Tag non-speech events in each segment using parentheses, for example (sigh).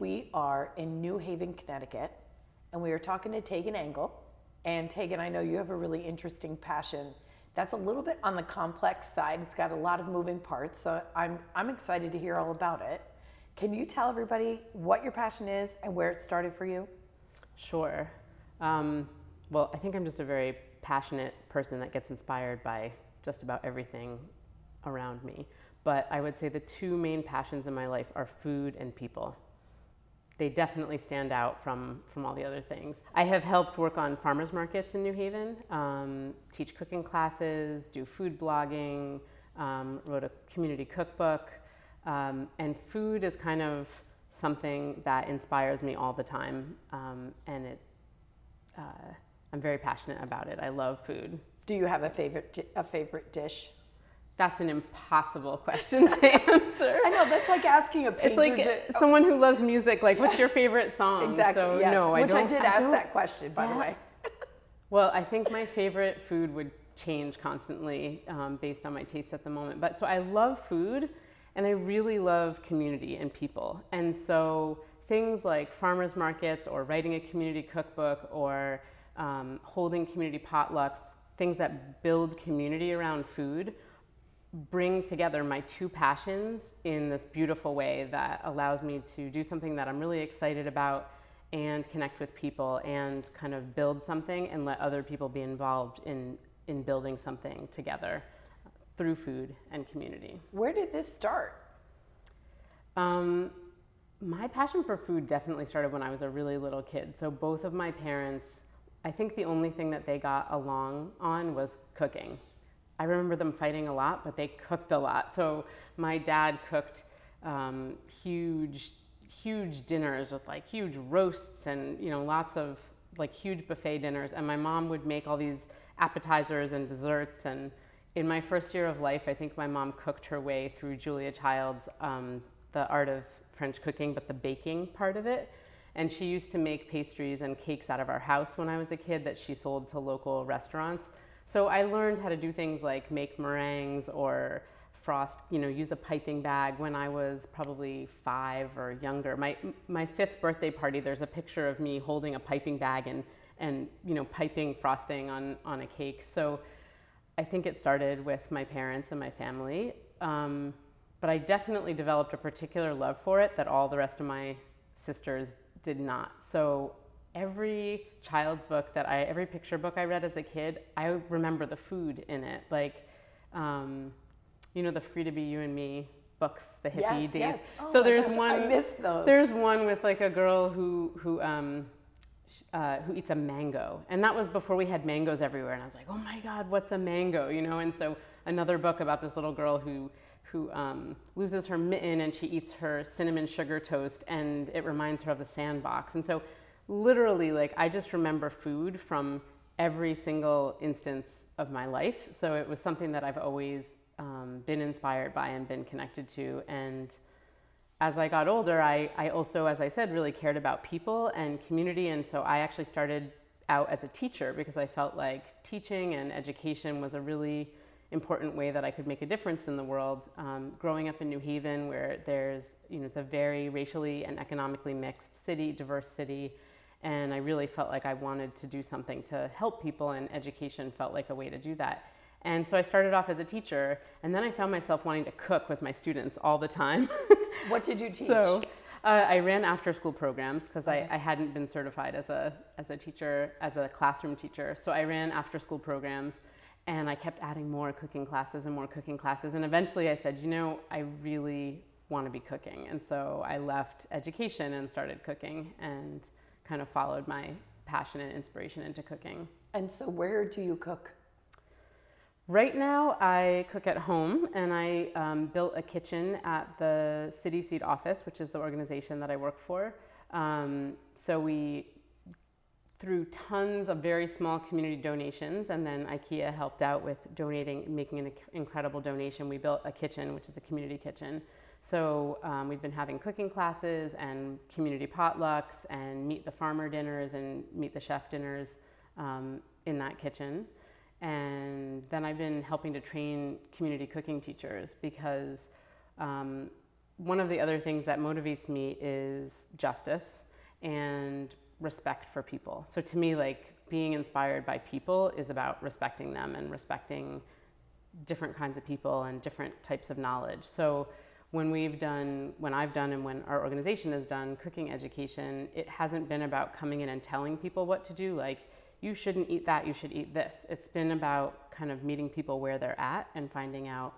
We are in New Haven, Connecticut, and we are talking to Tagan Engel. And Tagan, I know you have a really interesting passion that's a little bit on the complex side. It's got a lot of moving parts, so I'm, I'm excited to hear all about it. Can you tell everybody what your passion is and where it started for you? Sure. Um, well, I think I'm just a very passionate person that gets inspired by just about everything around me. But I would say the two main passions in my life are food and people. They definitely stand out from, from all the other things. I have helped work on farmers markets in New Haven, um, teach cooking classes, do food blogging, um, wrote a community cookbook. Um, and food is kind of something that inspires me all the time. Um, and it, uh, I'm very passionate about it. I love food. Do you have a favorite a favorite dish? That's an impossible question to (laughs) answer. I know that's like asking a painter. It's like di- someone who loves music, like, what's your favorite song? exactly. So, yes. no, I Which. I did ask don't- that question, by the way. (laughs) Well, I think my favorite food would change constantly um, based on my taste at the moment. But so I love food and I really love community and people. And so things like farmers markets or writing a community cookbook or um, holding community potlucks, things that build community around food, bring together my two passions in this beautiful way that allows me to do something that I'm really excited about and connect with people and kind of build something and let other people be involved in, in building something together through food and community. Where did this start? Um, my passion for food definitely started when I was a really little kid. So both of my parents, I think the only thing that they got along on was cooking. I remember them fighting a lot, but they cooked a lot. So my dad cooked um, huge, huge dinners with like huge roasts and you know lots of like huge buffet dinners. And my mom would make all these appetizers and desserts. And in my first year of life, I think my mom cooked her way through Julia Child's um, The Art of French Cooking, but the baking part of it. And she used to make pastries and cakes out of our house when I was a kid that she sold to local restaurants. So I learned how to do things like make meringues or frost, you know, use a piping bag when I was probably five or younger. My, my fifth birthday party, there's a picture of me holding a piping bag and, and you know, piping frosting on, on a cake. So I think it started with my parents and my family. Um, but I definitely developed a particular love for it that all the rest of my sisters did not. So every child's book that I, every picture book I read as a kid, I remember the food in it. Like, um, you know, the Free to Be You and Me books, the hippie Yes, days. yes. Oh so there's gosh, one. I missed those. There's one with like a girl who who um, uh, who eats a mango, and that was before we had mangoes everywhere. And I was like, oh my god, what's a mango? You know. And so another book about this little girl who who um, loses her mitten and she eats her cinnamon sugar toast, and it reminds her of the sandbox. And so literally, like I just remember food from every single instance of my life. So it was something that I've always um, been inspired by and been connected to. And as I got older, I, I also, as I said, really cared about people and community. And so I actually started out as a teacher because I felt like teaching and education was a really important way that I could make a difference in the world. Um, growing up in New Haven, where there's, you know, it's a very racially and economically mixed city, diverse city, and I really felt like I wanted to do something to help people, and education felt like a way to do that. And so I started off as a teacher, and then I found myself wanting to cook with my students all the time. (laughs) What did you teach? So uh, I ran after school programs because I, I hadn't been certified as a, as a teacher, as a classroom teacher. So I ran after school programs and I kept adding more cooking classes and more cooking classes. And eventually I said, you know, I really want to be cooking. And so I left education and started cooking and kind of followed my passion and inspiration into cooking. And so, where do you cook? Right now, I cook at home, and I um, built a kitchen at the City Seed office, which is the organization that I work for. Um, so we, through tons of very small community donations, and then IKEA helped out with donating, making an incredible donation. We built a kitchen, which is a community kitchen. So um, we've been having cooking classes and community potlucks and meet the farmer dinners and meet the chef dinners um, in that kitchen. And then I've been helping to train community cooking teachers because um, one of the other things that motivates me is justice and respect for people. So to me, like being inspired by people is about respecting them and respecting different kinds of people and different types of knowledge. So when we've done, when I've done, and when our organization has done cooking education, it hasn't been about coming in and telling people what to do, like, you shouldn't eat that, you should eat this. It's been about kind of meeting people where they're at and finding out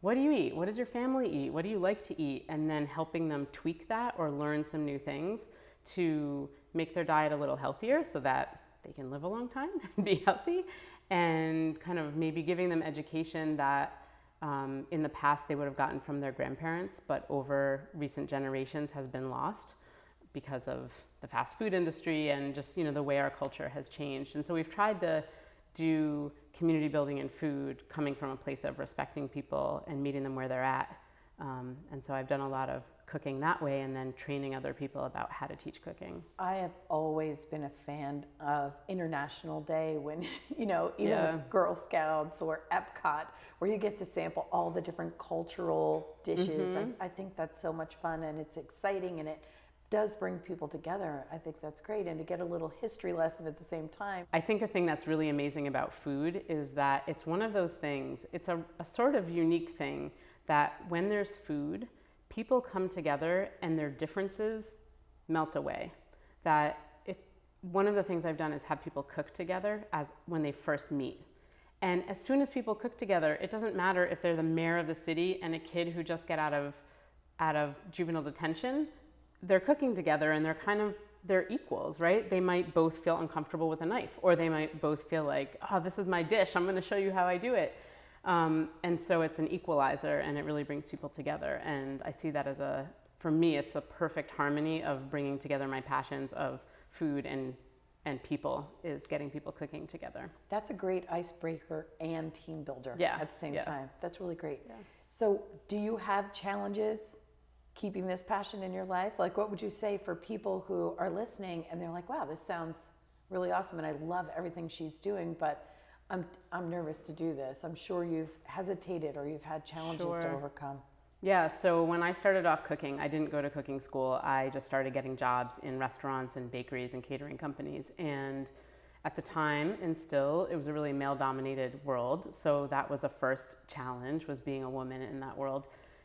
what do you eat? What does your family eat? What do you like to eat? And then helping them tweak that or learn some new things to make their diet a little healthier so that they can live a long time (laughs) and be healthy. And kind of maybe giving them education that um, in the past they would have gotten from their grandparents, but over recent generations has been lost because of the fast food industry and just you know the way our culture has changed. And so we've tried to do community building and food coming from a place of respecting people and meeting them where they're at. Um, and so I've done a lot of cooking that way and then training other people about how to teach cooking. I have always been a fan of International Day when, (laughs) you know, even Yeah. with Girl Scouts or Epcot, where you get to sample all the different cultural dishes. Mm-hmm. I, I think that's so much fun and it's exciting and it does bring people together. I think that's great. And to get a little history lesson at the same time. I think a thing that's really amazing about food is that it's one of those things, it's a, a sort of unique thing that when there's food, people come together and their differences melt away. That if one of the things I've done is have people cook together as when they first meet. And as soon as people cook together, it doesn't matter if they're the mayor of the city and a kid who just got out of out of juvenile detention, they're cooking together and they're kind of they're equals, right? They might both feel uncomfortable with a knife, or they might both feel like, oh, this is my dish. I'm going to show you how I do it. Um, and so it's an equalizer, and it really brings people together. And I see that as a, for me, it's a perfect harmony of bringing together my passions of food and and people is getting people cooking together. That's a great icebreaker and team builder Yeah, at the same yeah. time. That's really great. So, do you have challenges keeping this passion in your life? Like, what would you say for people who are listening and they're like, wow, this sounds really awesome and I love everything she's doing, but I'm, I'm nervous to do this. I'm sure you've hesitated or you've had challenges to overcome. Yeah, so when I started off cooking, I didn't go to cooking school. I just started getting jobs in restaurants and bakeries and catering companies. And at the time, and still, it was a really male-dominated world. So that was a first challenge, was being a woman in that world.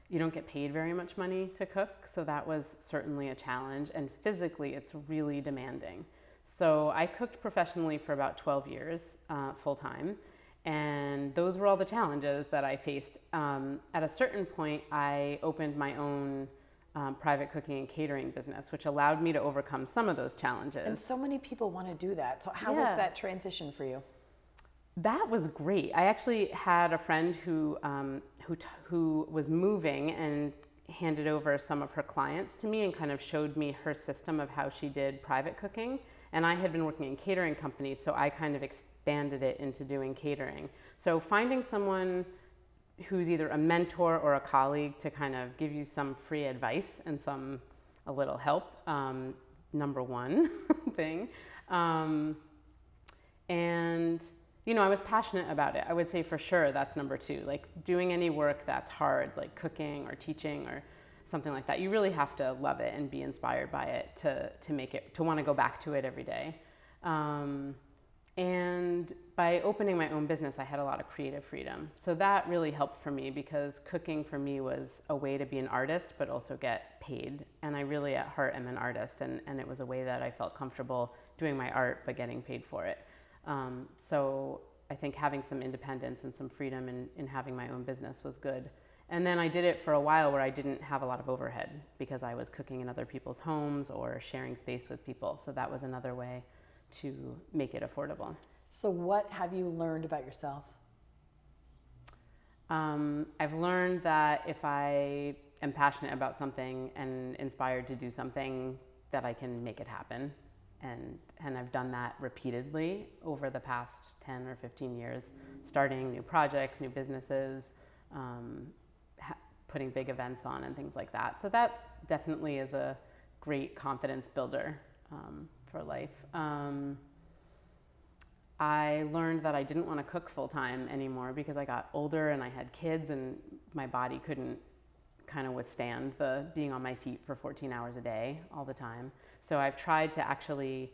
You don't get paid very much money to cook, so that was certainly a challenge. And physically, it's really demanding. So I cooked professionally for about 12 years, uh, full time. And those were all the challenges that I faced. Um, at a certain point, I opened my own um, private cooking and catering business, which allowed me to overcome some of those challenges. And so many people want to do that. So, how was that transition for you? That was great. I actually had a friend who um, who t- who was moving and handed over some of her clients to me and kind of showed me her system of how she did private cooking. And I had been working in catering companies, so I kind of expanded it into doing catering. So finding someone who's either a mentor or a colleague to kind of give you some free advice and some a little help. Um, number one (laughs) thing. Um, and you know i was passionate about it i would say for sure that's number two like doing any work that's hard like cooking or teaching or something like that. You really have to love it and be inspired by it to, to make it to want to go back to it every day. Um, and by opening my own business i had a lot of creative freedom. So that really helped for me because cooking for me was a way to be an artist but also get paid. And i really at heart am an artist and, and it was a way that i felt comfortable doing my art but getting paid for it. Um, so I think having some independence and some freedom in, in having my own business was good. And then I did it for a while where I didn't have a lot of overhead because I was cooking in other people's homes or sharing space with people. So that was another way to make it affordable. So, what have you learned about yourself? Um, I've learned that if I am passionate about something and inspired to do something, that I can make it happen. And, and I've done that repeatedly over the past 10 or 15 years, starting new projects, new businesses, um, putting big events on, and things like that. So that definitely is a great confidence builder um, for life. Um, I learned that I didn't want to cook full time anymore because I got older and I had kids and my body couldn't kind of withstand the being on my feet for 14 hours a day all the time. So I've tried to actually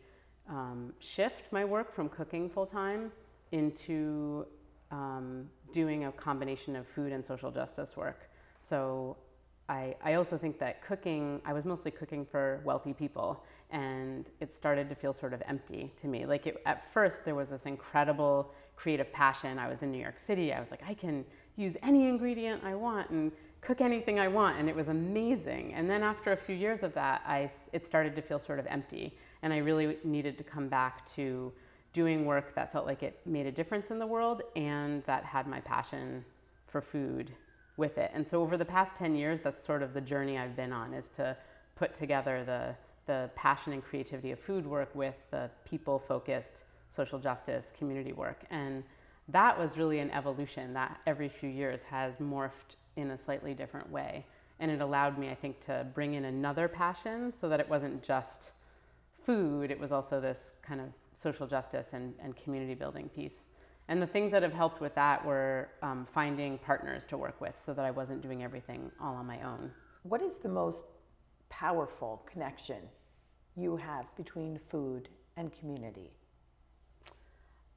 um, shift my work from cooking full time into um, doing a combination of food and social justice work. So I, I also think that cooking, I was mostly cooking for wealthy people, and it started to feel sort of empty to me. Like, it, at first, there was this incredible creative passion. I was in New York City. I was like, I can use any ingredient I want and cook anything I want, and it was amazing. And then after a few years of that, I, it started to feel sort of empty, and I really needed to come back to doing work that felt like it made a difference in the world and that had my passion for food with it. And so over the past 10 years, that's sort of the journey I've been on is to put together the, the passion and creativity of food work with the people focused social justice community work. And that was really an evolution that every few years has morphed in a slightly different way. And it allowed me, I think, to bring in another passion so that it wasn't just food, it was also this kind of social justice and, and community building piece. And the things that have helped with that were um, finding partners to work with so that I wasn't doing everything all on my own. What is the most powerful connection you have between food and community?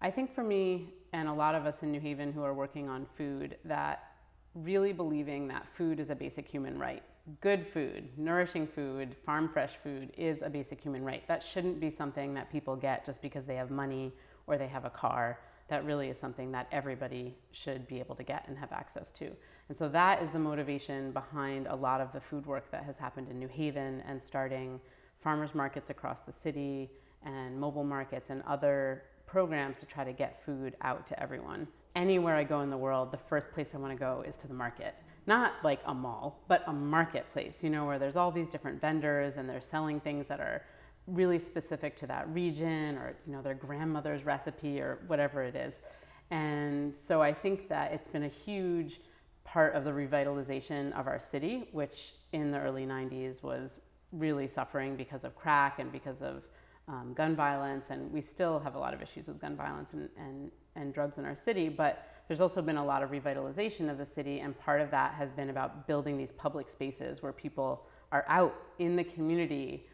I think for me and a lot of us in New Haven who are working on food, that really believing that food is a basic human right. Good food, nourishing food, farm fresh food is a basic human right. That shouldn't be something that people get just because they have money or they have a car. That really is something that everybody should be able to get and have access to. And so that is the motivation behind a lot of the food work that has happened in New Haven and starting farmers markets across the city and mobile markets and other programs to try to get food out to everyone. Anywhere I go in the world, the first place I want to go is to the market. Not like a mall, but a marketplace, you know, where there's all these different vendors and they're selling things that are really specific to that region or, you know, their grandmother's recipe or whatever it is. And so I think that it's been a huge part of the revitalization of our city, which in the early 90s was really suffering because of crack and because of um, gun violence. And we still have a lot of issues with gun violence and, and, and drugs in our city. But there's also been a lot of revitalization of the city. And part of that has been about building these public spaces where people are out in the community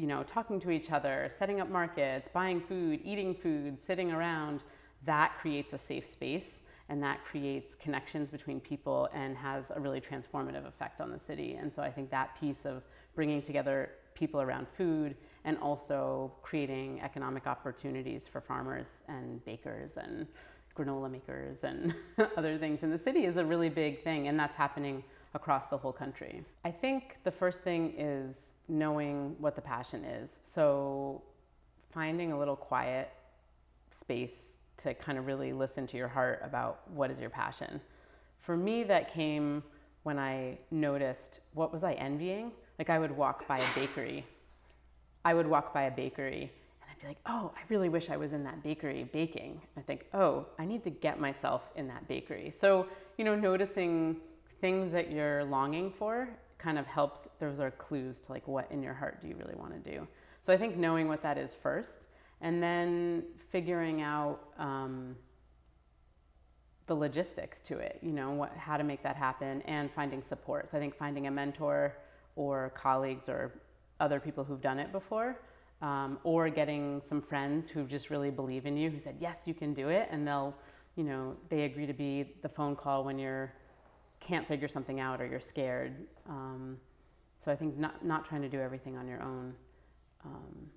you know, talking to each other, setting up markets, buying food, eating food, sitting around, that creates a safe space and that creates connections between people and has a really transformative effect on the city. And so I think that piece of bringing together people around food and also creating economic opportunities for farmers and bakers and granola makers and (laughs) other things in the city is a really big thing, and that's happening across the whole country. I think the first thing is knowing what the passion is. So finding a little quiet space to kind of really listen to your heart about what is your passion. For me, that came when I noticed what was I envying? Like I would walk by a bakery. I would walk by a bakery and I'd be like, oh, I really wish I was in that bakery baking. I think, oh, I need to get myself in that bakery. So, you know, noticing things that you're longing for kind of helps. Those are clues to like what in your heart do you really want to do. So I think knowing what that is first and then figuring out um, the logistics to it, you know, what, how to make that happen and finding support. So I think finding a mentor or colleagues or other people who've done it before um, or getting some friends who just really believe in you who said, yes, you can do it. And they'll, you know, they agree to be the phone call when you're can't figure something out or you're scared. Um, so I think not, not trying to do everything on your own. Um,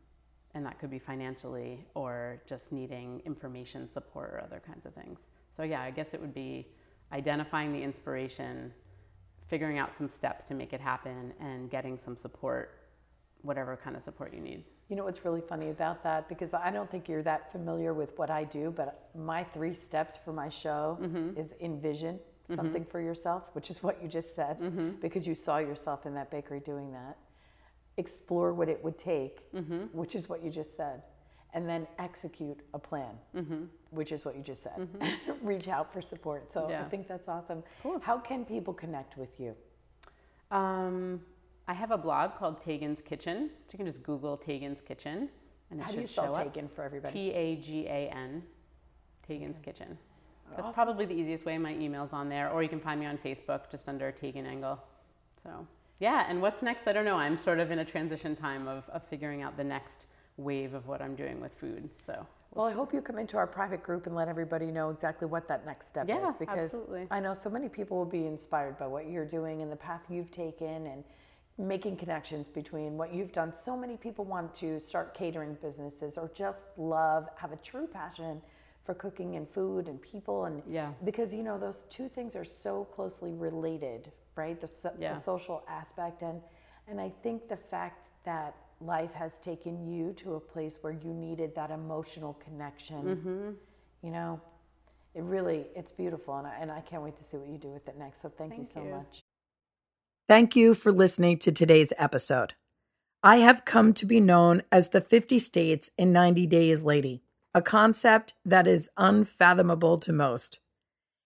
and that could be financially or just needing information support or other kinds of things. So yeah, I guess it would be identifying the inspiration, figuring out some steps to make it happen, and getting some support, whatever kind of support you need. You know what's really funny about that? Because I don't think you're that familiar with what I do, but my three steps for my show is envision Mm-hmm. something for yourself, which is what you just said, mm-hmm. because you saw yourself in that bakery doing that. Explore what it would take, mm-hmm. which is what you just said. And then execute a plan, which is what you just said. (laughs) Reach out for support. So I think that's awesome. How can people connect with you? Um, I have a blog called Tagan's Kitchen. You can just Google Tagan's Kitchen, and it How should do you spell show up. For everybody? T A G A N, Tagan's Kitchen. That's probably the easiest way. My email's on there, or you can find me on Facebook just under Tagan Engel. So yeah, and what's next? I don't know. I'm sort of in a transition time of, of figuring out the next wave of what I'm doing with food. So Well, I hope you come into our private group and let everybody know exactly what that next step Yeah, is because absolutely. I know so many people will be inspired by what you're doing and the path you've taken and making connections between what you've done. So many people want to start catering businesses or just love, have a true passion for cooking and food and people and Yeah. because you know those two things are so closely related, right? The, so, Yeah. the social aspect and and I think the fact that life has taken you to a place where you needed that emotional connection, Mm-hmm. you know, it really it's beautiful and I, and I can't wait to see what you do with it next. So thank, you so you. much. Thank you for listening to today's episode. I have come to be known as the 50 States in 90 Days Lady, a concept that is unfathomable to most.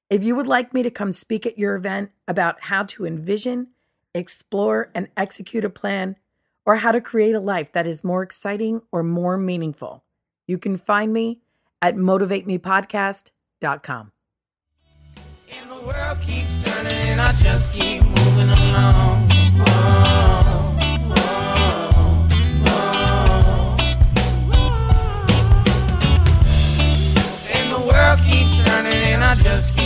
If you would like me to come speak at your event about how to envision, explore, and execute a plan, or how to create a life that is more exciting or more meaningful, you can find me at motivatemepodcast.com. And the world keeps turning and I just keep moving along. Oh. just